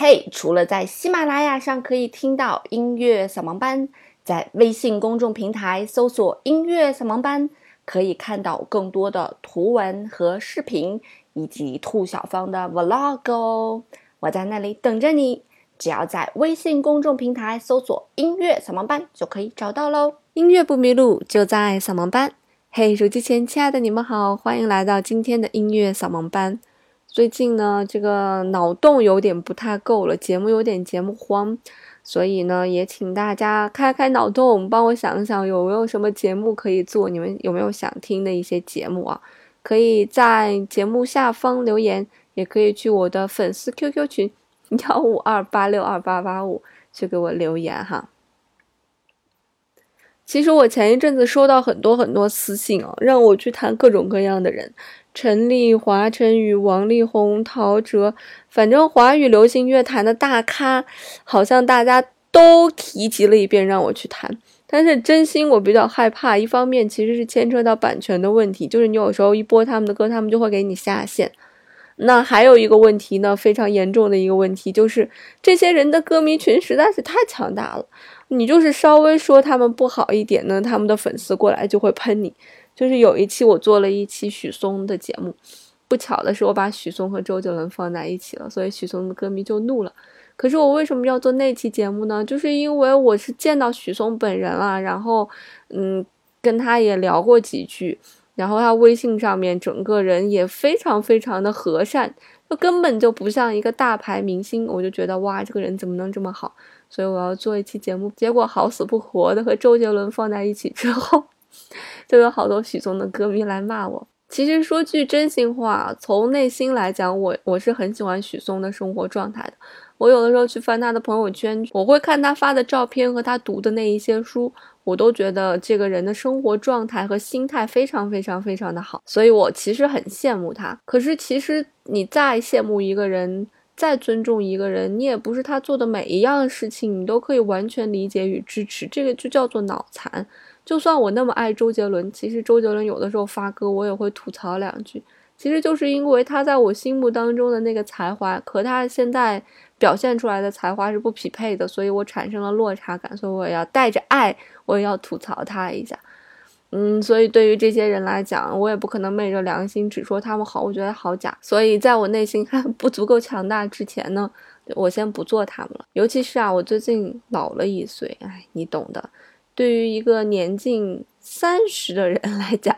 嘿，除了在喜马拉雅上可以听到音乐扫盲班，在微信公众平台搜索“音乐扫盲班”，可以看到更多的图文和视频，以及兔小芳的 vlog 哦。我在那里等着你，只要在微信公众平台搜索“音乐扫盲班”就可以找到喽。音乐不迷路，就在扫盲班。嘿，手机前亲爱的你们好，欢迎来到今天的音乐扫盲班。最近呢，这个脑洞有点不太够了，节目有点节目荒，所以呢，也请大家开开脑洞，帮我想想有没有什么节目可以做。你们有没有想听的一些节目啊？可以在节目下方留言，也可以去我的粉丝 QQ 群 幺五二八六二八八五去给我留言哈。其实我前一阵子收到很多很多私信哦，让我去谈各种各样的人，陈丽、华晨宇、王力宏、陶喆，反正华语流行乐坛的大咖，好像大家都提及了一遍让我去谈。但是真心我比较害怕，一方面其实是牵扯到版权的问题，就是你有时候一播他们的歌，他们就会给你下线。那还有一个问题呢，非常严重的一个问题，就是这些人的歌迷群实在是太强大了。你就是稍微说他们不好一点呢，他们的粉丝过来就会喷你。就是有一期我做了一期许嵩的节目，不巧的是我把许嵩和周杰伦放在一起了，所以许嵩的歌迷就怒了。可是我为什么要做那期节目呢？就是因为我是见到许嵩本人了，然后嗯跟他也聊过几句，然后他微信上面整个人也非常非常的和善，就根本就不像一个大牌明星。我就觉得哇，这个人怎么能这么好？所以我要做一期节目，结果好死不活的和周杰伦放在一起之后，就有好多许嵩的歌迷来骂我。其实说句真心话，从内心来讲，我我是很喜欢许嵩的生活状态的。我有的时候去翻他的朋友圈，我会看他发的照片和他读的那一些书，我都觉得这个人的生活状态和心态非常非常非常的好。所以我其实很羡慕他。可是其实你再羡慕一个人。再尊重一个人，你也不是他做的每一样事情，你都可以完全理解与支持。这个就叫做脑残。就算我那么爱周杰伦，其实周杰伦有的时候发歌，我也会吐槽两句。其实就是因为他在我心目当中的那个才华，和他现在表现出来的才华是不匹配的，所以我产生了落差感，所以我也要带着爱，我也要吐槽他一下。嗯，所以对于这些人来讲，我也不可能昧着良心只说他们好，我觉得好假。所以在我内心还不足够强大之前呢，我先不做他们了。尤其是啊，我最近老了一岁，哎，你懂的。对于一个年近三十的人 来讲，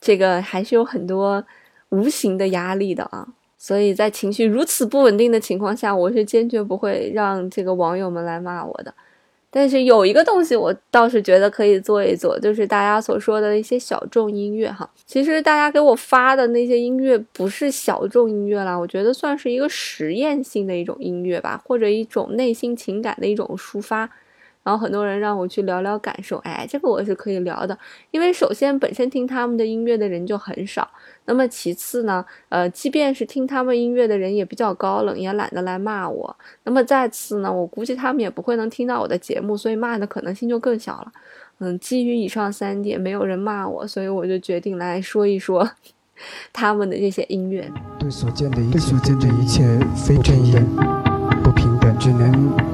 这个还是有很多无形的压力的啊。所以在情绪如此不稳定的情况下，我是坚决不会让这个网友们来骂我的。但是有一个东西，我倒是觉得可以做一做，就是大家所说的一些小众音乐哈。其实大家给我发的那些音乐不是小众音乐啦，我觉得算是一个实验性的一种音乐吧，或者一种内心情感的一种抒发。然后很多人让我去聊聊感受，哎，这个我是可以聊的，因为首先本身听他们的音乐的人就很少，那么其次呢，呃，即便是听他们音乐的人也比较高冷，也懒得来骂我，那么再次呢，我估计他们也不会能听到我的节目，所以骂的可能性就更小了。嗯，基于以上三点，没有人骂我，所以我就决定来说一说 他们的这些音乐。对所见的一切所见的一切非正言、不平等，只能。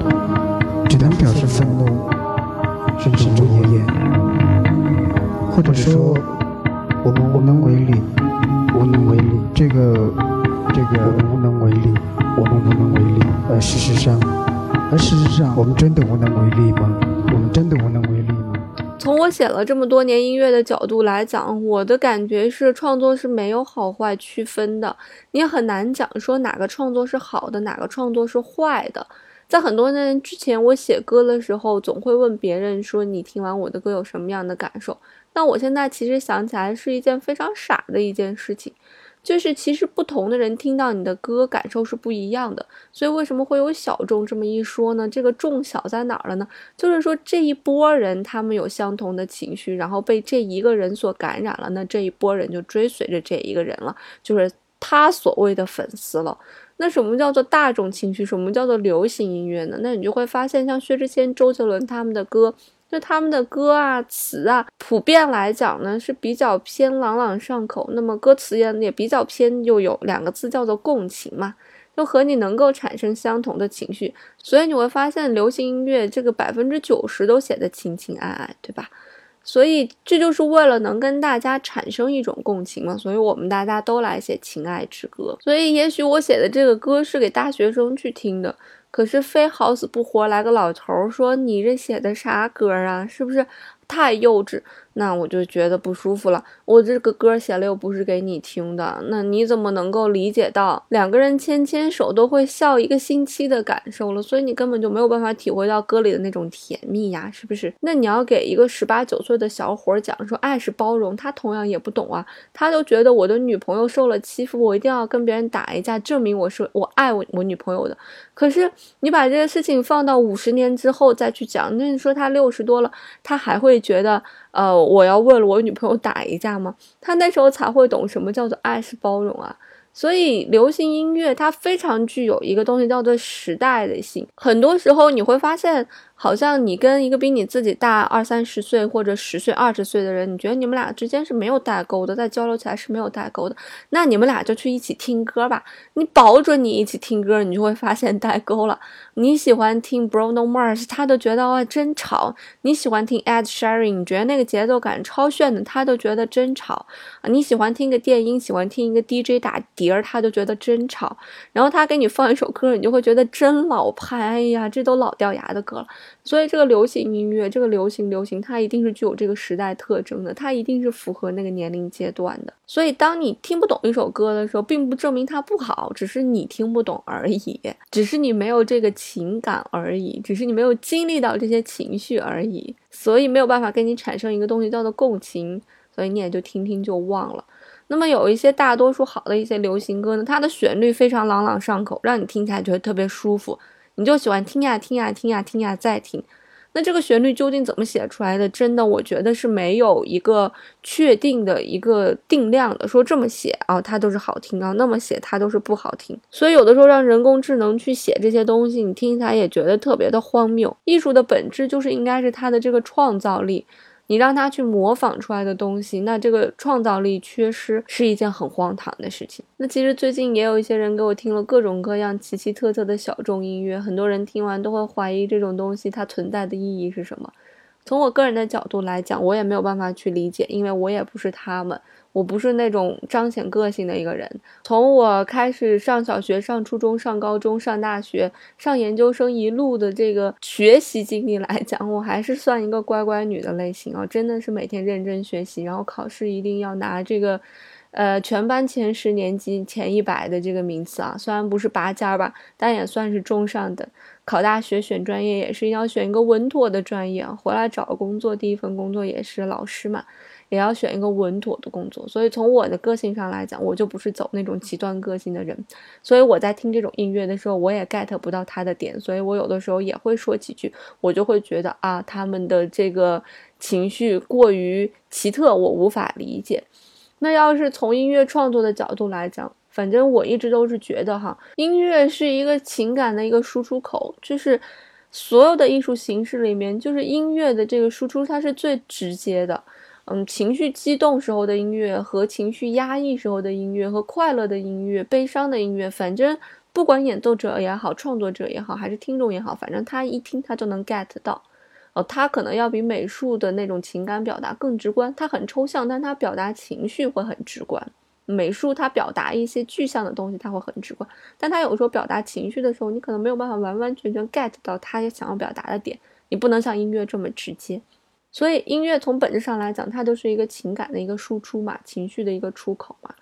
只能表示愤怒，甚至无言，或者说我们无能为力，无能为力。这个，这个我们无能为力，我们无能为力。而事实上，而事实上，我们真的无能为力吗？我们真的无能为力吗？从我写了这么多年音乐的角度来讲，我的感觉是创作是没有好坏区分的，你也很难讲说哪个创作是好的，哪个创作是坏的。在很多年之前，我写歌的时候，总会问别人说：“你听完我的歌有什么样的感受？”那我现在其实想起来，是一件非常傻的一件事情，就是其实不同的人听到你的歌，感受是不一样的。所以为什么会有小众这么一说呢？这个众小在哪儿了呢？就是说这一波人他们有相同的情绪，然后被这一个人所感染了，那这一波人就追随着这一个人了，就是他所谓的粉丝了。那什么叫做大众情绪？什么叫做流行音乐呢？那你就会发现，像薛之谦、周杰伦他们的歌，就他们的歌啊、词啊，普遍来讲呢是比较偏朗朗上口。那么歌词也也比较偏，又有两个字叫做共情嘛。就和你能够产生相同的情绪。所以你会发现，流行音乐这个百分之九十都写的情情爱爱，对吧？所以这就是为了能跟大家产生一种共情嘛，所以我们大家都来写情爱之歌。所以也许我写的这个歌是给大学生去听的，可是非好死不活来个老头儿说你这写的啥歌啊？是不是太幼稚？那我就觉得不舒服了。我这个歌写了又不是给你听的，那你怎么能够理解到两个人牵牵手都会笑一个星期的感受了？所以你根本就没有办法体会到歌里的那种甜蜜呀，是不是？那你要给一个十八九岁的小伙讲说爱是包容，他同样也不懂啊。他就觉得我的女朋友受了欺负，我一定要跟别人打一架，证明我是我爱我我女朋友的。可是你把这个事情放到五十年之后再去讲，那你说他六十多了，他还会觉得？呃，我要为了我女朋友打一架吗？他那时候才会懂什么叫做爱是包容啊。所以，流行音乐它非常具有一个东西叫做时代的性。很多时候你会发现。好像你跟一个比你自己大二三十岁或者十岁、二十岁的人，你觉得你们俩之间是没有代沟的，在交流起来是没有代沟的，那你们俩就去一起听歌吧。你保准你一起听歌，你就会发现代沟了。你喜欢听 Bruno Mars，他都觉得哇真吵；你喜欢听 Ed Sheeran，你觉得那个节奏感超炫的，他都觉得真吵。你喜欢听个电音，喜欢听一个 DJ 打碟儿，他就觉得真吵。然后他给你放一首歌，你就会觉得真老派。哎呀，这都老掉牙的歌了。所以这个流行音乐，这个流行流行，它一定是具有这个时代特征的，它一定是符合那个年龄阶段的。所以当你听不懂一首歌的时候，并不证明它不好，只是你听不懂而已，只是你没有这个情感而已，只是你没有经历到这些情绪而已，所以没有办法跟你产生一个东西叫做共情，所以你也就听听就忘了。那么有一些大多数好的一些流行歌呢，它的旋律非常朗朗上口，让你听起来觉得特别舒服。你就喜欢听呀听呀听呀听呀再听，那这个旋律究竟怎么写出来的？真的，我觉得是没有一个确定的一个定量的，说这么写啊，它都是好听啊，那么写它都是不好听。所以有的时候让人工智能去写这些东西，你听起来也觉得特别的荒谬。艺术的本质就是应该是它的这个创造力。你让他去模仿出来的东西，那这个创造力缺失是一件很荒唐的事情。那其实最近也有一些人给我听了各种各样奇奇特特的小众音乐，很多人听完都会怀疑这种东西它存在的意义是什么。从我个人的角度来讲，我也没有办法去理解，因为我也不是他们。我不是那种彰显个性的一个人。从我开始上小学、上初中、上高中、上大学、上研究生一路的这个学习经历来讲，我还是算一个乖乖女的类型啊，真的是每天认真学习，然后考试一定要拿这个，呃，全班前十、年级前一百的这个名次啊。虽然不是拔尖儿吧，但也算是中上等。考大学选专业也是要选一个稳妥的专业啊。回来找工作，第一份工作也是老师嘛。也要选一个稳妥的工作，所以从我的个性上来讲，我就不是走那种极端个性的人，所以我在听这种音乐的时候，我也 get 不到他的点，所以我有的时候也会说几句，我就会觉得啊，他们的这个情绪过于奇特，我无法理解。那要是从音乐创作的角度来讲，反正我一直都是觉得哈，音乐是一个情感的一个输出口，就是所有的艺术形式里面，就是音乐的这个输出，它是最直接的。嗯，情绪激动时候的音乐和情绪压抑时候的音乐和快乐的音乐、悲伤的音乐，反正不管演奏者也好、创作者也好，还是听众也好，反正他一听他就能 get 到。哦，他可能要比美术的那种情感表达更直观，它很抽象，但它表达情绪会很直观。美术它表达一些具象的东西，它会很直观，但它有时候表达情绪的时候，你可能没有办法完完全全 get 到他想要表达的点，你不能像音乐这么直接。所以音乐从本质上来讲，它都是一个情感的一个输出嘛，情绪的一个出口嘛。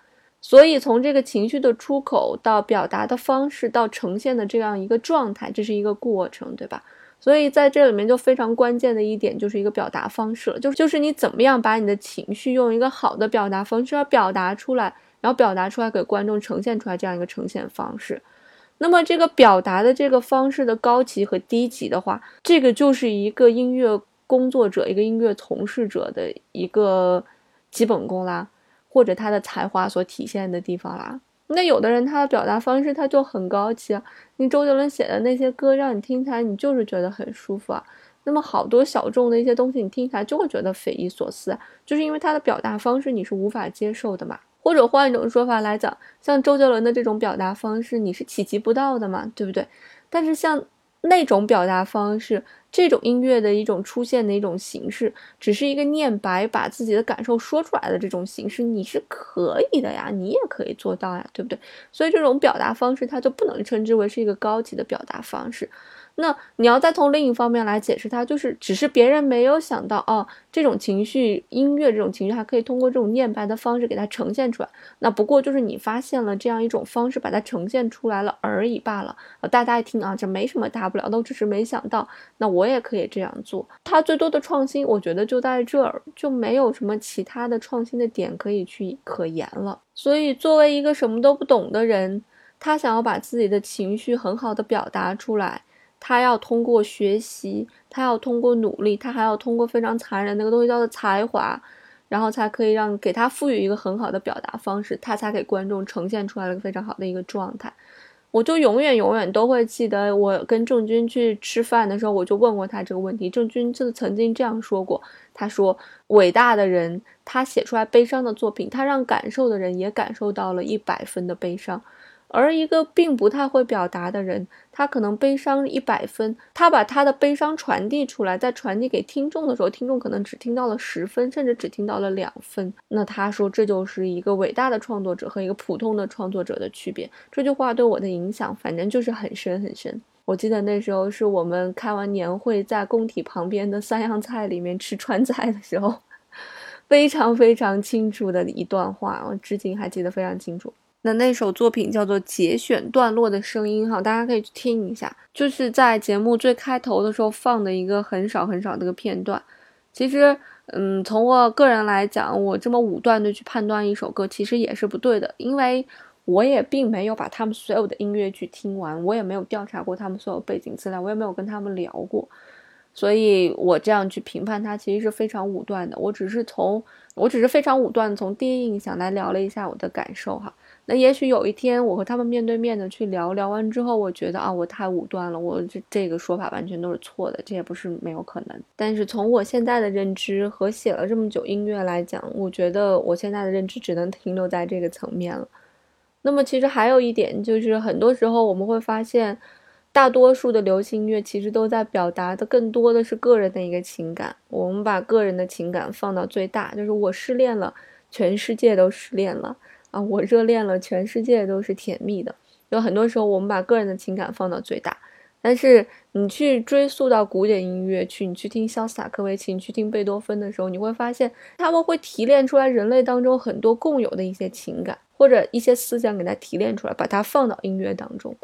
所以从这个情绪的出口到表达的方式到呈现的这样一个状态，这是一个过程，对吧？所以在这里面就非常关键的一点就是一个表达方式了，就就是你怎么样把你的情绪用一个好的表达方式要表达出来，然后表达出来给观众呈现出来这样一个呈现方式。那么这个表达的这个方式的高级和低级的话，这个就是一个音乐。工作者一个音乐从事者的一个基本功啦，或者他的才华所体现的地方啦。那有的人他的表达方式他就很高级啊，你周杰伦写的那些歌让你听起来你就是觉得很舒服啊。那么好多小众的一些东西你听起来就会觉得匪夷所思，就是因为他的表达方式你是无法接受的嘛。或者换一种说法来讲，像周杰伦的这种表达方式，你是企及不到的嘛，对不对？但是像那种表达方式，这种音乐的一种出现的一种形式，只是一个念白，把自己的感受说出来的这种形式，你是可以的呀，你也可以做到呀，对不对？所以这种表达方式，它就不能称之为是一个高级的表达方式。那你要再从另一方面来解释它，就是只是别人没有想到哦，这种情绪音乐这种情绪还可以通过这种念白的方式给它呈现出来。那不过就是你发现了这样一种方式把它呈现出来了而已罢了。大家一听啊，这没什么大不了，都只是没想到，那我也可以这样做。它最多的创新，我觉得就在这儿，就没有什么其他的创新的点可以去可言了。所以作为一个什么都不懂的人，他想要把自己的情绪很好的表达出来。他要通过学习，他要通过努力，他还要通过非常残忍那个东西叫做才华，然后才可以让给他赋予一个很好的表达方式，他才给观众呈现出来了一个非常好的一个状态。我就永远永远都会记得，我跟郑钧去吃饭的时候，我就问过他这个问题。郑钧就曾经这样说过，他说：“伟大的人，他写出来悲伤的作品，他让感受的人也感受到了一百分的悲伤。”而一个并不太会表达的人，他可能悲伤一百分，他把他的悲伤传递出来，在传递给听众的时候，听众可能只听到了十分，甚至只听到了两分。那他说，这就是一个伟大的创作者和一个普通的创作者的区别。这句话对我的影响，反正就是很深很深。我记得那时候是我们开完年会，在工体旁边的三样菜里面吃川菜的时候，非常非常清楚的一段话，我至今还记得非常清楚。那那首作品叫做《节选段落的声音》哈，大家可以去听一下，就是在节目最开头的时候放的一个很少很少的一个片段。其实，嗯，从我个人来讲，我这么武断的去判断一首歌，其实也是不对的，因为我也并没有把他们所有的音乐剧听完，我也没有调查过他们所有背景资料，我也没有跟他们聊过，所以我这样去评判它其实是非常武断的。我只是从，我只是非常武断从第一印象来聊了一下我的感受哈。那也许有一天我和他们面对面的去聊聊完之后，我觉得啊，我太武断了，我这这个说法完全都是错的，这也不是没有可能。但是从我现在的认知和写了这么久音乐来讲，我觉得我现在的认知只能停留在这个层面了。那么其实还有一点就是，很多时候我们会发现，大多数的流行音乐其实都在表达的更多的是个人的一个情感。我们把个人的情感放到最大，就是我失恋了，全世界都失恋了。啊，我热恋了，全世界都是甜蜜的。有很多时候，我们把个人的情感放到最大，但是你去追溯到古典音乐去，你去听肖斯塔科维奇，你去听贝多芬的时候，你会发现他们会提炼出来人类当中很多共有的一些情感或者一些思想，给它提炼出来，把它放到音乐当中。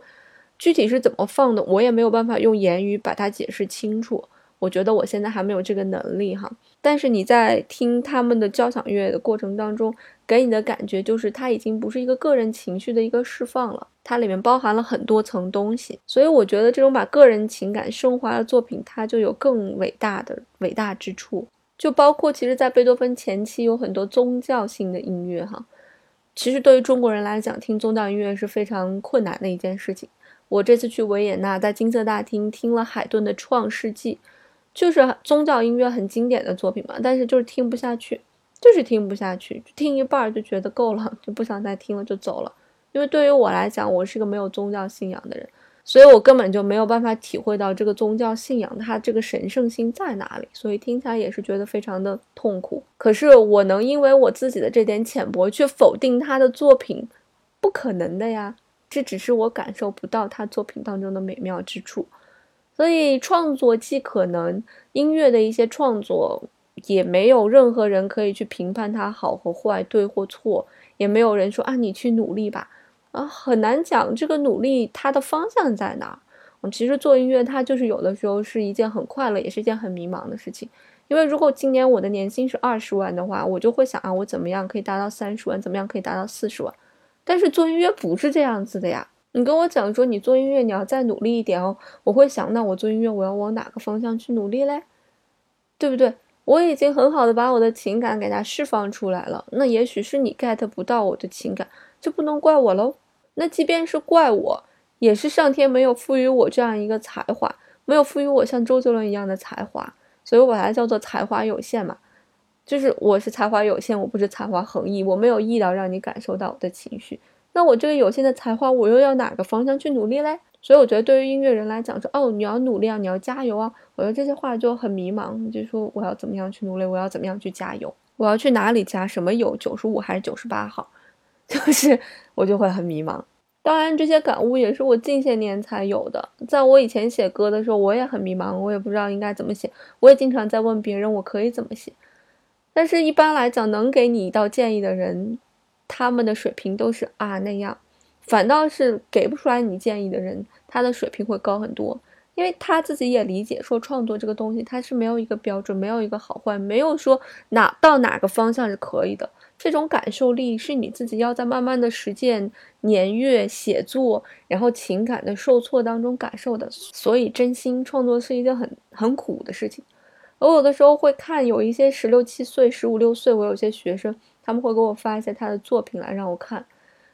具体是怎么放的，我也没有办法用言语把它解释清楚。我觉得我现在还没有这个能力哈。但是你在听他们的交响乐的过程当中。给你的感觉就是，它已经不是一个个人情绪的一个释放了，它里面包含了很多层东西。所以我觉得这种把个人情感升华的作品，它就有更伟大的伟大之处。就包括其实，在贝多芬前期有很多宗教性的音乐，哈，其实对于中国人来讲，听宗教音乐是非常困难的一件事情。我这次去维也纳，在金色大厅听了海顿的《创世纪》，就是宗教音乐很经典的作品嘛，但是就是听不下去。就是听不下去，听一半就觉得够了，就不想再听了，就走了。因为对于我来讲，我是个没有宗教信仰的人，所以我根本就没有办法体会到这个宗教信仰它这个神圣性在哪里，所以听起来也是觉得非常的痛苦。可是我能因为我自己的这点浅薄去否定他的作品，不可能的呀。这只是我感受不到他作品当中的美妙之处。所以创作既可能，音乐的一些创作。也没有任何人可以去评判它好和坏、对或错，也没有人说啊，你去努力吧，啊，很难讲这个努力它的方向在哪。嗯，其实做音乐它就是有的时候是一件很快乐，也是一件很迷茫的事情。因为如果今年我的年薪是二十万的话，我就会想啊，我怎么样可以达到三十万，怎么样可以达到四十万。但是做音乐不是这样子的呀。你跟我讲说你做音乐你要再努力一点哦，我会想，那我做音乐我要往哪个方向去努力嘞？对不对？我已经很好的把我的情感给它释放出来了，那也许是你 get 不到我的情感，就不能怪我喽。那即便是怪我，也是上天没有赋予我这样一个才华，没有赋予我像周杰伦一样的才华，所以我把它叫做才华有限嘛。就是我是才华有限，我不是才华横溢，我没有溢到让你感受到我的情绪。那我这个有限的才华，我又要哪个方向去努力嘞？所以我觉得对于音乐人来讲，说哦，你要努力啊，你要加油啊，我觉得这些话就很迷茫，就说我要怎么样去努力，我要怎么样去加油，我要去哪里加什么油，九十五还是九十八号，就是我就会很迷茫。当然，这些感悟也是我近些年才有的。在我以前写歌的时候，我也很迷茫，我也不知道应该怎么写，我也经常在问别人我可以怎么写。但是，一般来讲，能给你一道建议的人，他们的水平都是啊那样。反倒是给不出来你建议的人，他的水平会高很多，因为他自己也理解说创作这个东西，它是没有一个标准，没有一个好坏，没有说哪到哪个方向是可以的。这种感受力是你自己要在慢慢的实践、年月写作，然后情感的受挫当中感受的。所以，真心创作是一件很很苦的事情。我有的时候会看有一些十六七岁、十五六岁，我有些学生，他们会给我发一些他的作品来让我看。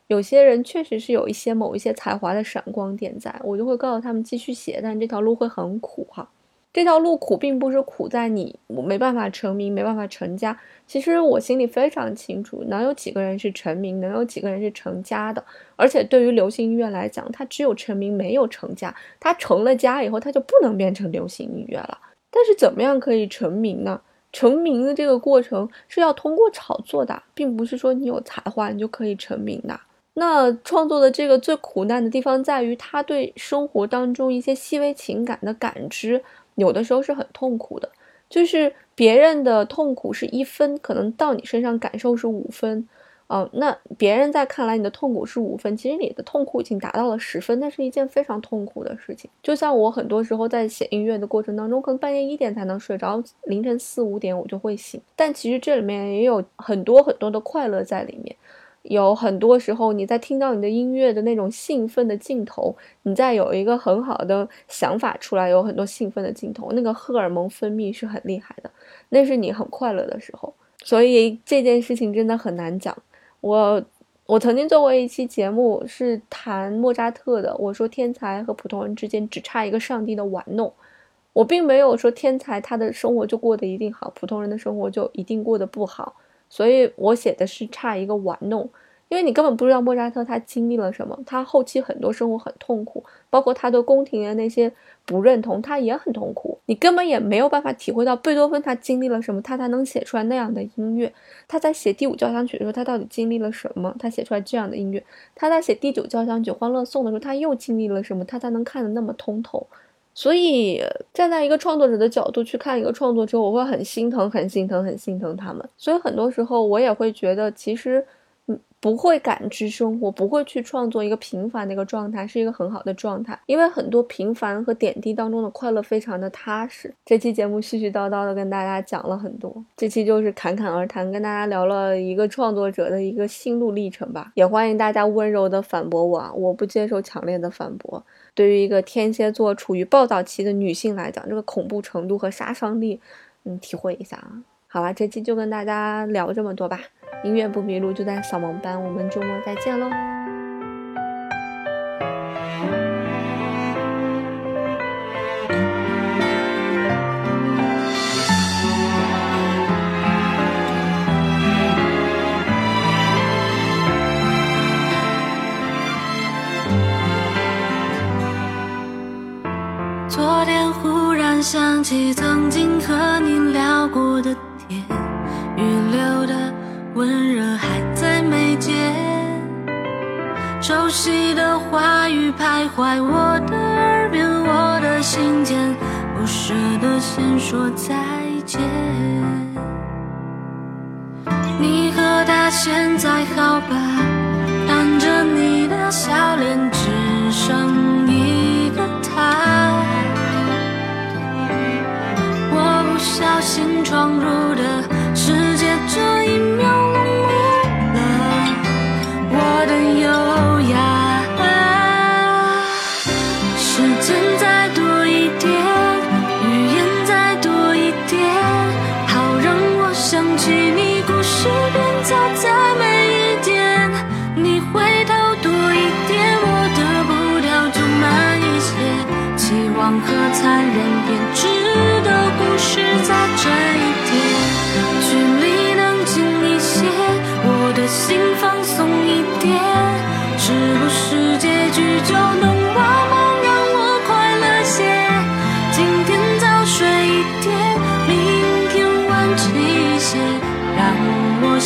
有些人确实是有一些某一些才华的闪光点，在我就会告诉他们继续写，但这条路会很苦哈。这条路苦，并不是苦在你我没办法成名，没办法成家。其实我心里非常清楚，能有几个人是成名，能有几个人是成家的。而且对于流行音乐来讲，它只有成名，没有成家。它成了家以后，它就不能变成流行音乐了。但是怎么样可以成名呢？成名的这个过程是要通过炒作的，并不是说你有才华你就可以成名的。那创作的这个最苦难的地方在于，他对生活当中一些细微情感的感知，有的时候是很痛苦的。就是别人的痛苦是一分，可能到你身上感受是五分，哦，那别人在看来你的痛苦是五分，其实你的痛苦已经达到了十分，那是一件非常痛苦的事情。就像我很多时候在写音乐的过程当中，可能半夜一点才能睡着，凌晨四五点我就会醒，但其实这里面也有很多很多的快乐在里面。有很多时候，你在听到你的音乐的那种兴奋的镜头，你在有一个很好的想法出来，有很多兴奋的镜头，那个荷尔蒙分泌是很厉害的，那是你很快乐的时候。所以这件事情真的很难讲。我我曾经做过一期节目，是谈莫扎特的。我说天才和普通人之间只差一个上帝的玩弄。我并没有说天才他的生活就过得一定好，普通人的生活就一定过得不好。所以我写的是差一个玩弄，因为你根本不知道莫扎特他经历了什么，他后期很多生活很痛苦，包括他对宫廷的那些不认同，他也很痛苦。你根本也没有办法体会到贝多芬他经历了什么，他才能写出来那样的音乐。他在写第五交响曲的时候，他到底经历了什么？他写出来这样的音乐。他在写第九交响曲《欢乐颂》的时候，他又经历了什么？他才能看得那么通透？所以站在一个创作者的角度去看一个创作者，我会很心疼，很心疼，很心疼他们。所以很多时候我也会觉得，其实。不会感知生活，不会去创作一个平凡的一个状态，是一个很好的状态。因为很多平凡和点滴当中的快乐非常的踏实。这期节目絮絮叨叨的跟大家讲了很多，这期就是侃侃而谈，跟大家聊了一个创作者的一个心路历程吧。也欢迎大家温柔的反驳我啊，我不接受强烈的反驳。对于一个天蝎座处于暴躁期的女性来讲，这个恐怖程度和杀伤力，嗯，体会一下啊。好了，这期就跟大家聊这么多吧。音乐不迷路，就在扫盲班。我们周末再见喽。昨天怀我的耳边，我的心间，不舍得先说再见。你和他现在好吧？看着你的笑脸，只剩一个他。我不小心闯入的。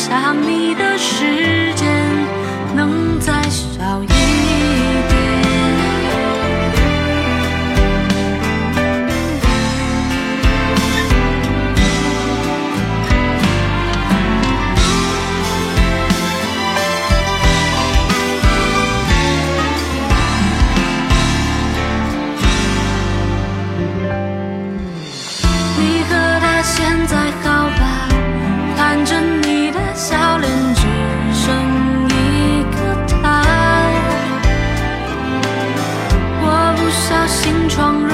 想你。窗。